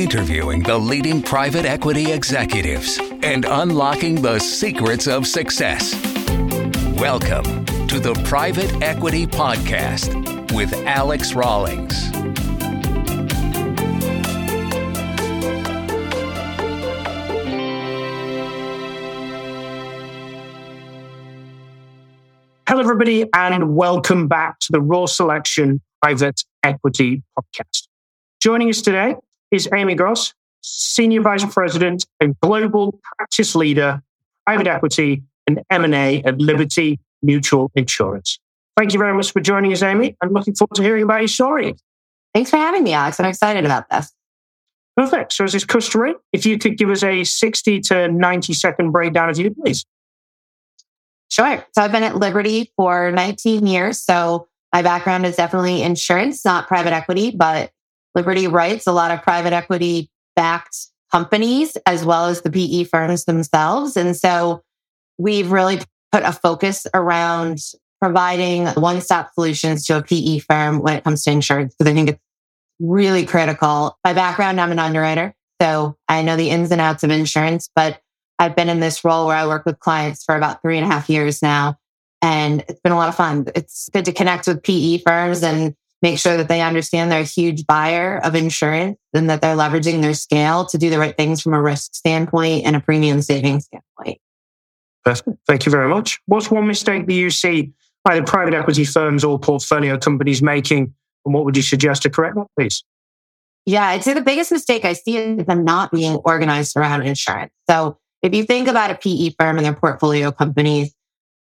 interviewing the leading private equity executives and unlocking the secrets of success. Welcome to the Private Equity Podcast with Alex Rawlings. Hello, everybody, and welcome back to the Raw Selection Private Equity Podcast. Joining us today is Amy Gross, Senior Vice President and Global Practice Leader, Private Equity and M&A at Liberty Mutual Insurance. Thank you very much for joining us, Amy. I'm looking forward to hearing about your story. Thanks for having me, Alex. I'm excited about this. Perfect. So, as is customary, if you could give us a 60 to 90 second breakdown of you, please. Sure. So, I've been at Liberty for 19 years. So, my background is definitely insurance, not private equity, but Liberty writes a lot of private equity backed companies as well as the PE firms themselves. And so we've really put a focus around providing one stop solutions to a PE firm when it comes to insurance, because I think it's really critical. By background, I'm an underwriter. So I know the ins and outs of insurance, but I've been in this role where I work with clients for about three and a half years now. And it's been a lot of fun. It's good to connect with PE firms and make sure that they understand they're a huge buyer of insurance and that they're leveraging their scale to do the right things from a risk standpoint and a premium savings standpoint. Perfect. Thank you very much. What's one mistake that you see either private equity firms or portfolio companies making? And what would you suggest to correct that, please? Yeah, I'd say the biggest mistake I see is them not being organized around insurance. So if you think about a PE firm and their portfolio companies,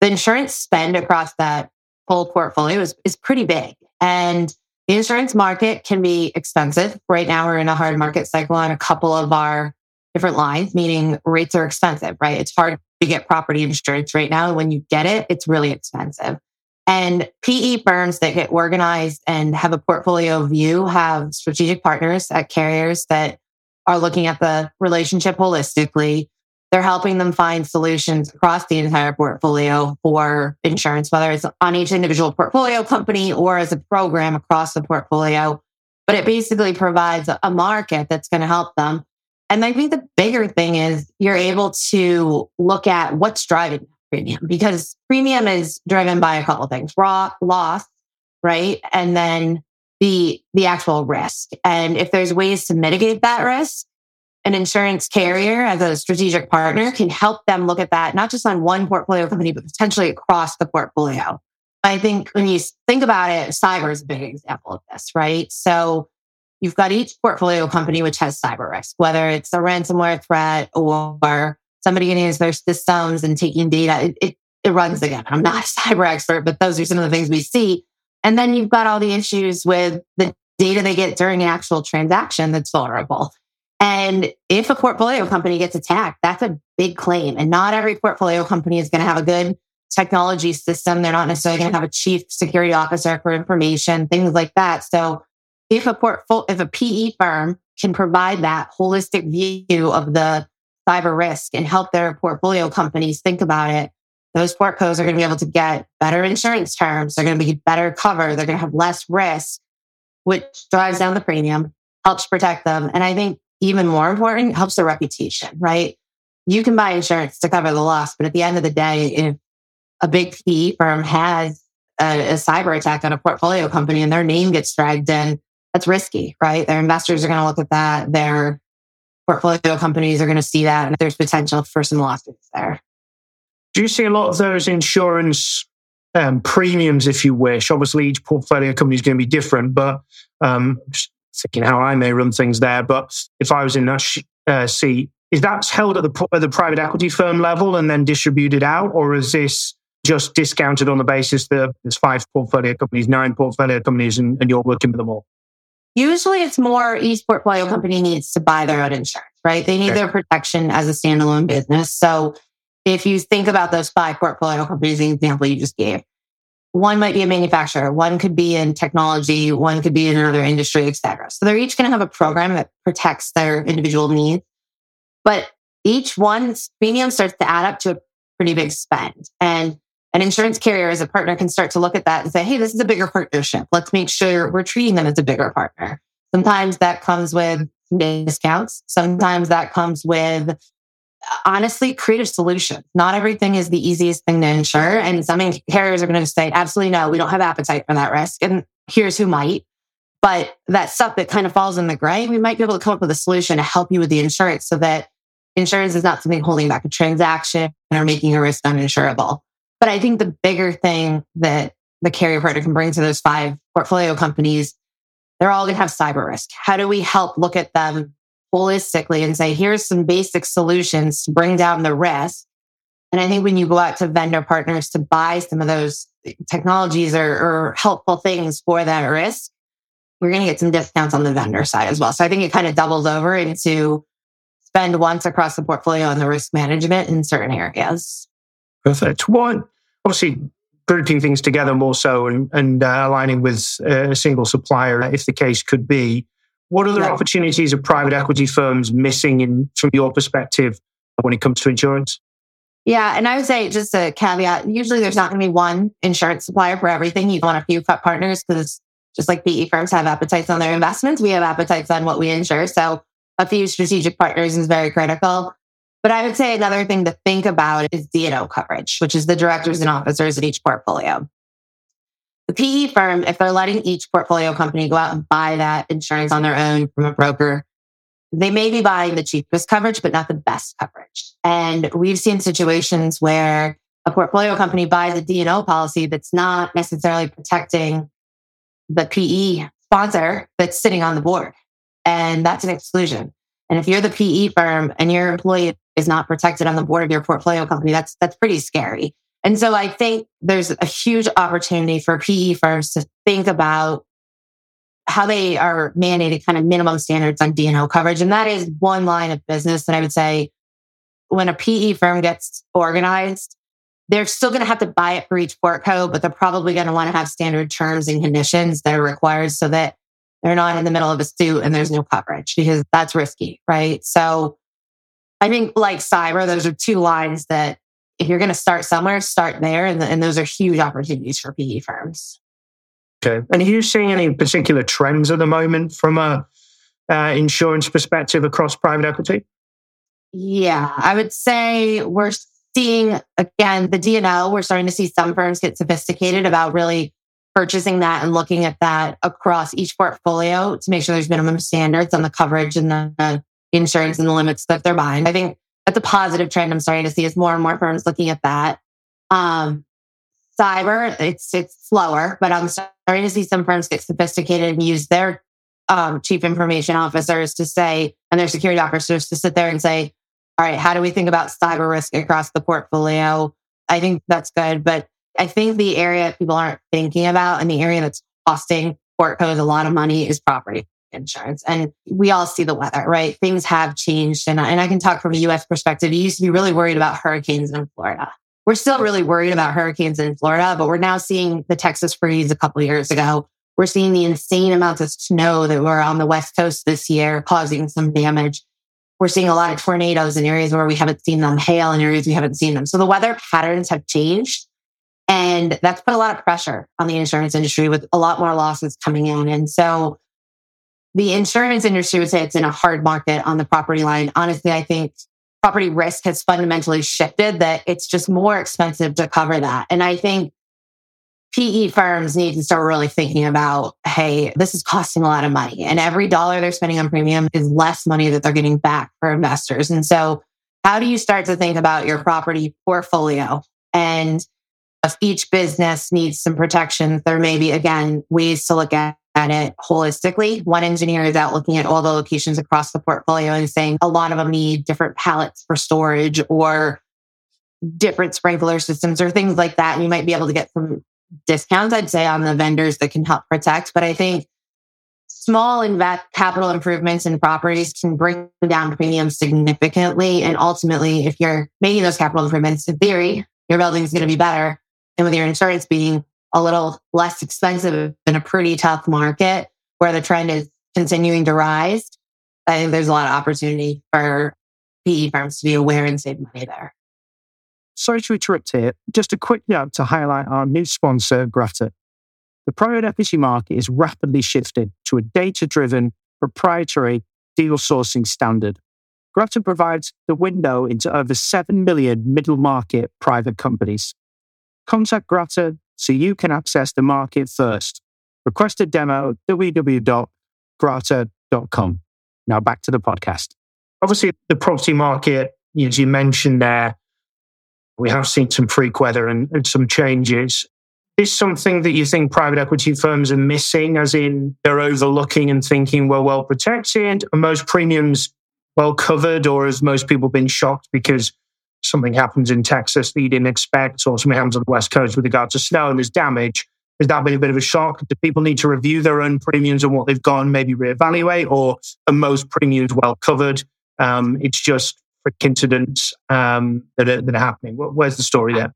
the insurance spend across that whole portfolio is, is pretty big. And the insurance market can be expensive. Right now, we're in a hard market cycle on a couple of our different lines, meaning rates are expensive, right? It's hard to get property insurance right now. When you get it, it's really expensive. And PE firms that get organized and have a portfolio view have strategic partners at carriers that are looking at the relationship holistically they're helping them find solutions across the entire portfolio for insurance, whether it's on each individual portfolio company or as a program across the portfolio. But it basically provides a market that's going to help them. And I think the bigger thing is you're able to look at what's driving premium because premium is driven by a couple of things, raw loss, right? And then the, the actual risk. And if there's ways to mitigate that risk, an insurance carrier as a strategic partner can help them look at that, not just on one portfolio company, but potentially across the portfolio. I think when you think about it, cyber is a big example of this, right? So you've got each portfolio company which has cyber risk, whether it's a ransomware threat or somebody getting into their systems and taking data. It, it, it runs again. I'm not a cyber expert, but those are some of the things we see. And then you've got all the issues with the data they get during an actual transaction that's vulnerable. And if a portfolio company gets attacked, that's a big claim. And not every portfolio company is going to have a good technology system. They're not necessarily going to have a chief security officer for information, things like that. So if a portfolio, if a PE firm can provide that holistic view of the cyber risk and help their portfolio companies think about it, those portcos are going to be able to get better insurance terms. They're going to be better cover. They're going to have less risk, which drives down the premium, helps protect them. And I think even more important, helps their reputation, right? You can buy insurance to cover the loss, but at the end of the day, if a big PE firm has a, a cyber attack on a portfolio company and their name gets dragged in, that's risky, right? Their investors are going to look at that. Their portfolio companies are going to see that, and there's potential for some losses there. Do you see a lot of those insurance um, premiums, if you wish? Obviously, each portfolio company is going to be different, but um, thinking how I may run things there. But if I was in that uh, seat, is that held at the, at the private equity firm level and then distributed out, or is this just discounted on the basis that there's five portfolio companies, nine portfolio companies, and, and you're working with them all? Usually it's more each portfolio company needs to buy their own insurance, right? They need okay. their protection as a standalone business. So if you think about those five portfolio companies, the example you just gave, one might be a manufacturer, one could be in technology, one could be in another industry, et cetera. So they're each going to have a program that protects their individual needs. But each one's premium starts to add up to a pretty big spend. And an insurance carrier as a partner can start to look at that and say, hey, this is a bigger partnership. Let's make sure we're treating them as a bigger partner. Sometimes that comes with discounts. Sometimes that comes with honestly creative solution. Not everything is the easiest thing to insure. And some carriers are going to say, absolutely no, we don't have appetite for that risk. And here's who might. But that stuff that kind of falls in the gray, we might be able to come up with a solution to help you with the insurance so that insurance is not something holding back a transaction or making a risk uninsurable. But I think the bigger thing that the carrier partner can bring to those five portfolio companies, they're all going to have cyber risk. How do we help look at them holistically and say, here's some basic solutions to bring down the risk? And I think when you go out to vendor partners to buy some of those technologies or, or helpful things for that risk, we're going to get some discounts on the vendor side as well. So I think it kind of doubles over into spend once across the portfolio on the risk management in certain areas. Perfect. One, obviously, grouping things together more so and, and uh, aligning with uh, a single supplier, if the case could be. What other yeah. opportunities are private equity firms missing in, from your perspective when it comes to insurance? Yeah. And I would say just a caveat usually there's not going to be one insurance supplier for everything. You want a few cut partners because just like PE firms have appetites on their investments, we have appetites on what we insure. So a few strategic partners is very critical. But I would say another thing to think about is D&O coverage, which is the directors and officers at each portfolio. The PE firm, if they're letting each portfolio company go out and buy that insurance on their own from a broker, they may be buying the cheapest coverage, but not the best coverage. And we've seen situations where a portfolio company buys a D&O policy that's not necessarily protecting the PE sponsor that's sitting on the board. And that's an exclusion. And if you're the PE firm and your employee is not protected on the board of your portfolio company, that's that's pretty scary. And so I think there's a huge opportunity for PE firms to think about how they are mandated kind of minimum standards on D&O coverage. And that is one line of business that I would say when a PE firm gets organized, they're still going to have to buy it for each portco, but they're probably going to want to have standard terms and conditions that are required so that they're not in the middle of a suit and there's no coverage because that's risky, right? So I think like cyber, those are two lines that if you're going to start somewhere, start there. And, and those are huge opportunities for PE firms. Okay. And are you seeing any particular trends at the moment from a uh, insurance perspective across private equity? Yeah, I would say we're seeing again the D&O. We're starting to see some firms get sophisticated about really purchasing that and looking at that across each portfolio to make sure there's minimum standards on the coverage and the insurance and the limits that they're buying. I think that's a positive trend I'm starting to see is more and more firms looking at that. Um, cyber, it's it's slower, but I'm starting to see some firms get sophisticated and use their um, chief information officers to say and their security officers to sit there and say, all right, how do we think about cyber risk across the portfolio? I think that's good, but I think the area people aren't thinking about and the area that's costing portcos a lot of money is property insurance. And we all see the weather, right? Things have changed. And, and I can talk from a US perspective. You used to be really worried about hurricanes in Florida. We're still really worried about hurricanes in Florida, but we're now seeing the Texas freeze a couple years ago. We're seeing the insane amounts of snow that were on the West Coast this year causing some damage. We're seeing a lot of tornadoes in areas where we haven't seen them, hail in areas we haven't seen them. So the weather patterns have changed. And that's put a lot of pressure on the insurance industry with a lot more losses coming in. And so the insurance industry would say it's in a hard market on the property line. Honestly, I think property risk has fundamentally shifted that it's just more expensive to cover that. And I think PE firms need to start really thinking about, hey, this is costing a lot of money. And every dollar they're spending on premium is less money that they're getting back for investors. And so how do you start to think about your property portfolio and if each business needs some protection, there may be, again, ways to look at, at it holistically. One engineer is out looking at all the locations across the portfolio and saying a lot of them need different pallets for storage or different sprinkler systems or things like that. And you might be able to get some discounts, I'd say, on the vendors that can help protect. But I think small invest capital improvements in properties can bring down premiums significantly. And ultimately, if you're making those capital improvements, in theory, your building is going to be better and with your insurance being a little less expensive in a pretty tough market where the trend is continuing to rise, I think there's a lot of opportunity for PE firms to be aware and save money there. Sorry to interrupt here. Just a quick note to highlight our new sponsor, Grata. The private equity market is rapidly shifting to a data driven, proprietary deal sourcing standard. Grata provides the window into over 7 million middle market private companies. Contact Grata so you can access the market first. Request a demo at www.grata.com. Now back to the podcast. Obviously, the property market, as you mentioned there, we have seen some freak weather and, and some changes. Is something that you think private equity firms are missing, as in they're overlooking and thinking we're well protected? Are most premiums well covered, or has most people been shocked because something happens in Texas that you didn't expect, or something happens on the West Coast with regard to snow and there's damage? Has that been a bit of a shock? Do people need to review their own premiums and what they've gone, maybe reevaluate, or are most premiums well covered? Um, it's just freak incidents um, that, are, that are happening. Where's the story there?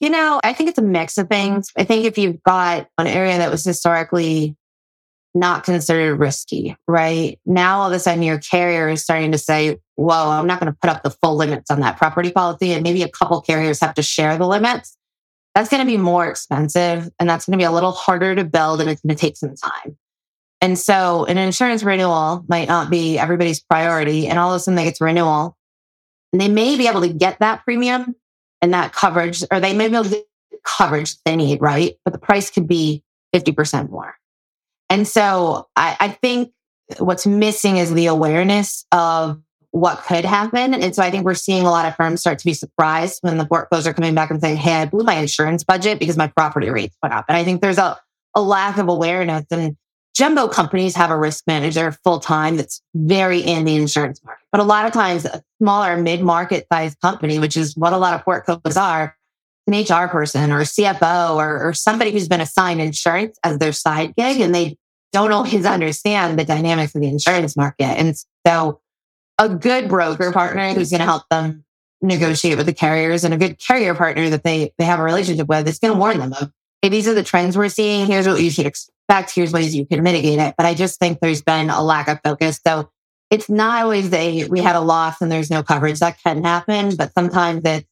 You know, I think it's a mix of things. I think if you've got an area that was historically not considered risky, right? Now all of a sudden your carrier is starting to say, whoa, I'm not going to put up the full limits on that property policy. And maybe a couple carriers have to share the limits. That's going to be more expensive and that's going to be a little harder to build and it's going to take some time. And so an insurance renewal might not be everybody's priority. And all of a sudden they get renewal and they may be able to get that premium and that coverage, or they may be able to get coverage they need, right? But the price could be 50% more. And so I, I think what's missing is the awareness of what could happen. And so I think we're seeing a lot of firms start to be surprised when the portfolios are coming back and saying, Hey, I blew my insurance budget because my property rates went up. And I think there's a, a lack of awareness and jumbo companies have a risk manager full time that's very in the insurance market. But a lot of times a smaller mid market size company, which is what a lot of portcos are, an HR person or a CFO or, or somebody who's been assigned insurance as their side gig and they don't always understand the dynamics of the insurance market. And so a good broker partner who's going to help them negotiate with the carriers and a good carrier partner that they, they have a relationship with is going to warn them of, hey, these are the trends we're seeing. Here's what you should expect. Here's ways you can mitigate it. But I just think there's been a lack of focus. So it's not always a, we had a loss and there's no coverage. That can happen, but sometimes it's,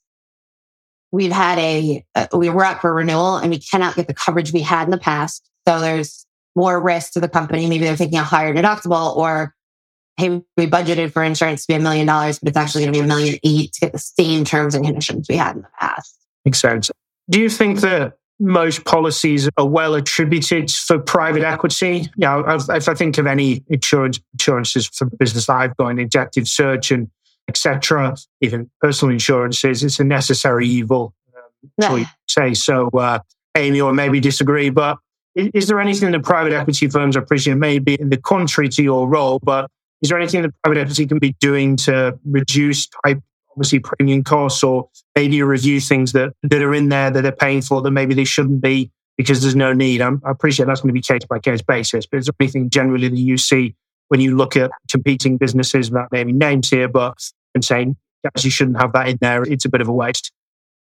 we've had a, we were up for renewal and we cannot get the coverage we had in the past. So there's more risk to the company. Maybe they're taking a higher deductible or hey, we budgeted for insurance to be a million dollars, but it's actually going to be a million eight to get the same terms and conditions we had in the past. Makes sense. Do you think that most policies are well attributed for private equity? You know, if I think of any insurance insurances for business I've got, an executive search and etc., even personal insurances, it's a necessary evil. Um, yeah. say so, uh, Amy, or maybe disagree, but is there anything that private equity firms are pushing? Maybe in the contrary to your role, but is there anything that private equity can be doing to reduce type, obviously premium costs or maybe review things that, that are in there that are paying for that maybe they shouldn't be because there's no need? I'm, i appreciate that's going to be case by case basis, but is there anything generally that you see when you look at competing businesses without naming names here, but and saying, guys, you shouldn't have that in there. It's a bit of a waste.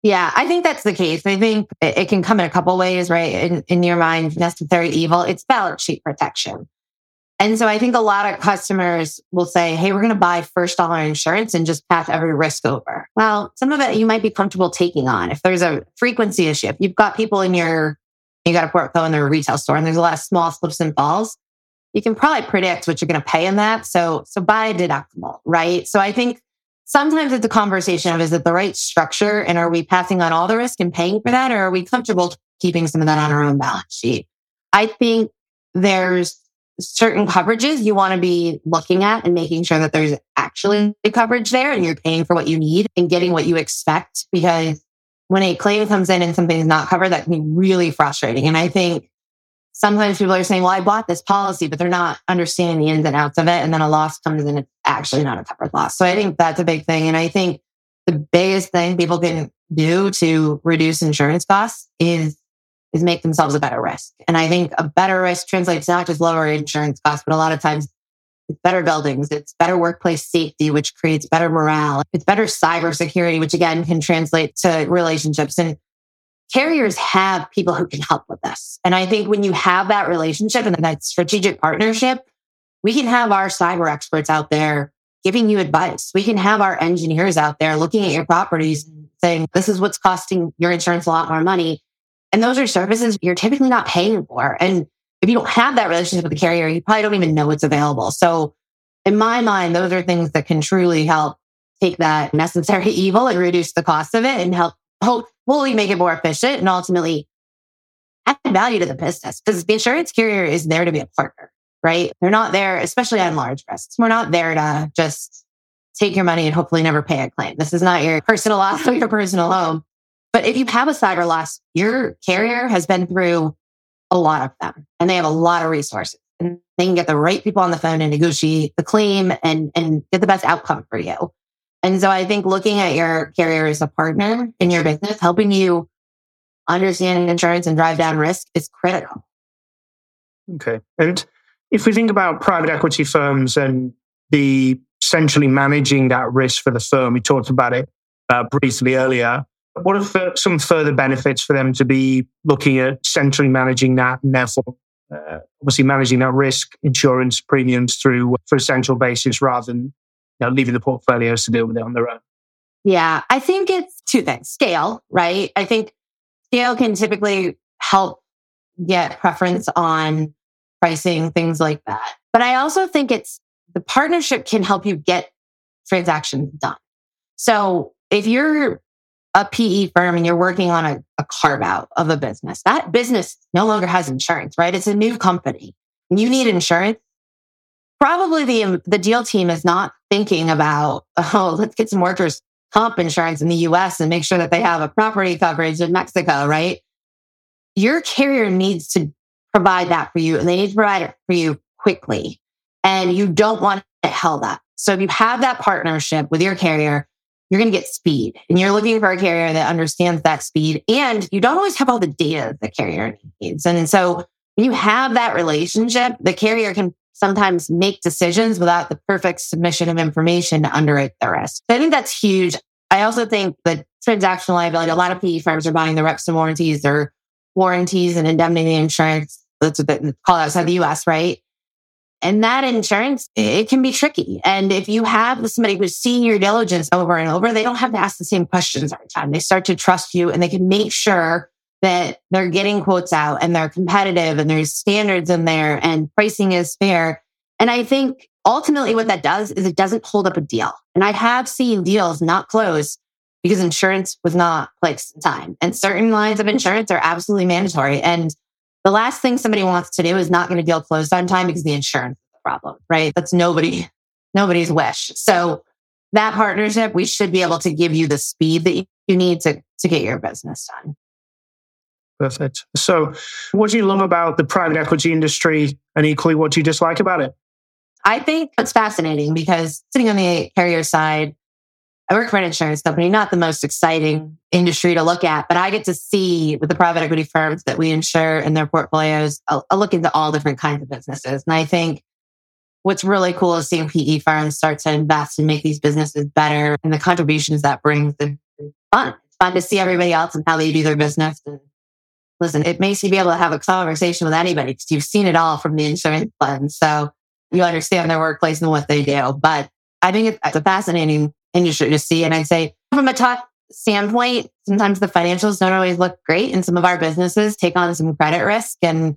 Yeah, I think that's the case. I think it can come in a couple ways, right? In, in your mind, necessary evil, it's balance sheet protection. And so I think a lot of customers will say, Hey, we're going to buy first dollar insurance and just pass every risk over. Well, some of it you might be comfortable taking on. If there's a frequency issue, if you've got people in your, you got a portfolio in their retail store and there's a lot of small slips and falls, you can probably predict what you're going to pay in that. So, so buy a deductible, right? So I think sometimes it's a conversation of is it the right structure and are we passing on all the risk and paying for that or are we comfortable keeping some of that on our own balance sheet? I think there's certain coverages you want to be looking at and making sure that there's actually coverage there and you're paying for what you need and getting what you expect because when a claim comes in and something is not covered, that can be really frustrating. And I think sometimes people are saying, well, I bought this policy, but they're not understanding the ins and outs of it. And then a loss comes in, it's actually not a covered loss. So I think that's a big thing. And I think the biggest thing people can do to reduce insurance costs is is make themselves a better risk. And I think a better risk translates not just lower insurance costs, but a lot of times it's better buildings, it's better workplace safety, which creates better morale. It's better cybersecurity, which again can translate to relationships. And carriers have people who can help with this. And I think when you have that relationship and that strategic partnership, we can have our cyber experts out there giving you advice. We can have our engineers out there looking at your properties and saying, this is what's costing your insurance a lot more money. And those are services you're typically not paying for. And if you don't have that relationship with the carrier, you probably don't even know it's available. So in my mind, those are things that can truly help take that necessary evil and reduce the cost of it and help hopefully make it more efficient and ultimately add value to the business because the insurance carrier is there to be a partner, right? They're not there, especially on large risks. We're not there to just take your money and hopefully never pay a claim. This is not your personal loss or your personal home. But if you have a cyber loss, your carrier has been through a lot of them and they have a lot of resources and they can get the right people on the phone and negotiate the claim and, and get the best outcome for you. And so I think looking at your carrier as a partner in your business, helping you understand insurance and drive down risk is critical. Okay. And if we think about private equity firms and the centrally managing that risk for the firm, we talked about it uh, briefly earlier. What are some further benefits for them to be looking at centrally managing that and therefore uh, obviously managing that risk insurance premiums through for a central basis rather than you know, leaving the portfolios to deal with it on their own? Yeah, I think it's two things. Scale, right? I think scale can typically help get preference on pricing, things like that. But I also think it's the partnership can help you get transactions done. So if you're a PE firm and you're working on a, a carve out of a business, that business no longer has insurance, right? It's a new company. You need insurance. Probably the, the deal team is not thinking about, oh, let's get some workers comp insurance in the US and make sure that they have a property coverage in Mexico, right? Your carrier needs to provide that for you and they need to provide it for you quickly. And you don't want to held up. So if you have that partnership with your carrier, you're going to get speed and you're looking for a carrier that understands that speed and you don't always have all the data the carrier needs. And so when you have that relationship, the carrier can sometimes make decisions without the perfect submission of information to underwrite the risk. So I think that's huge. I also think that transactional liability, a lot of PE firms are buying the reps and warranties or warranties and indemnity insurance. That's what they call outside the US, right? And that insurance, it can be tricky. And if you have somebody who's seen your diligence over and over, they don't have to ask the same questions every time. They start to trust you and they can make sure that they're getting quotes out and they're competitive and there's standards in there and pricing is fair. And I think ultimately what that does is it doesn't hold up a deal. And I have seen deals not close because insurance was not placed in time. And certain lines of insurance are absolutely mandatory. And the last thing somebody wants to do is not get a deal closed on time because the insurance is the problem, right? That's nobody, nobody's wish. So that partnership, we should be able to give you the speed that you need to, to get your business done. Perfect. So what do you love about the private equity industry and equally what do you dislike about it? I think it's fascinating because sitting on the carrier side, I work for an insurance company, not the most exciting industry to look at, but I get to see with the private equity firms that we insure in their portfolios, I look into all different kinds of businesses. And I think what's really cool is seeing PE firms start to invest and make these businesses better and the contributions that brings and fun. It's fun to see everybody else and how they do their business. And listen, it makes you be able to have a conversation with anybody because you've seen it all from the insurance fund. So you understand their workplace and what they do. But I think it's a fascinating industry to see. And I'd say from a top standpoint, sometimes the financials don't always look great and some of our businesses take on some credit risk and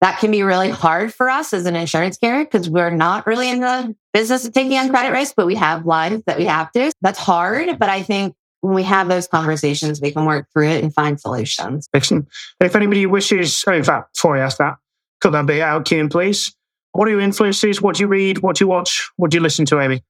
that can be really hard for us as an insurance carrier because we're not really in the business of taking on credit risk, but we have lines that we have to. That's hard, but I think when we have those conversations, we can work through it and find solutions. Excellent. If anybody wishes, oh, in fact, before I ask that, could that be out, Keen, please? What are your influences? What do you read? What do you watch? What do you listen to, Amy?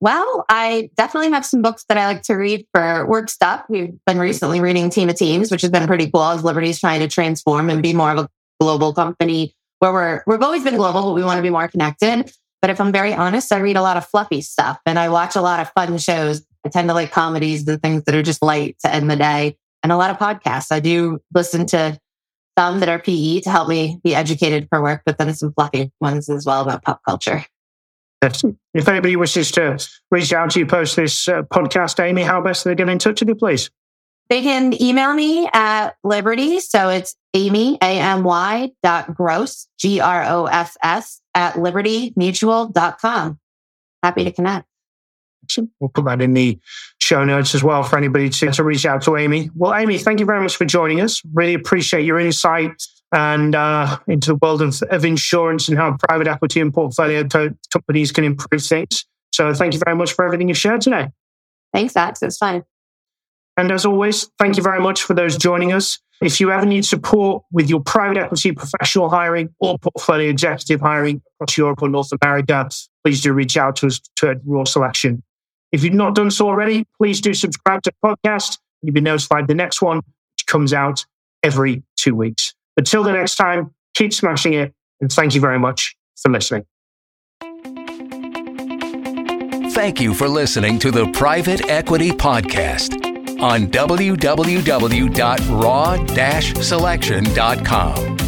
Well, I definitely have some books that I like to read for work stuff. We've been recently reading Team of Teams, which has been pretty cool as Liberty's trying to transform and be more of a global company where we're, we've always been global, but we want to be more connected. But if I'm very honest, I read a lot of fluffy stuff and I watch a lot of fun shows. I tend to like comedies, the things that are just light to end the day and a lot of podcasts. I do listen to some that are PE to help me be educated for work, but then some fluffy ones as well about pop culture. If anybody wishes to reach out to you post this uh, podcast, Amy, how best they get in touch with you, please? They can email me at Liberty. So it's Amy, A-M-Y dot gross, G-R-O-S-S at libertymutual.com. Happy to connect. We'll put that in the show notes as well for anybody to, to reach out to Amy. Well, Amy, thank you very much for joining us. Really appreciate your insight and uh, into the world of, of, insurance and how private equity and portfolio co- companies can improve things. So thank you very much for everything you've shared today. Thanks, Alex. It's fine. And as always, thank you very much for those joining us. If you ever need support with your private equity professional hiring or portfolio executive hiring across Europe or North America, please do reach out to us to Raw Selection. If you've not done so already, please do subscribe to the podcast. You'll be notified the next one, which comes out every two weeks. Until the next time, keep smashing it. And thank you very much for listening. Thank you for listening to the Private Equity Podcast on www.raw-selection.com.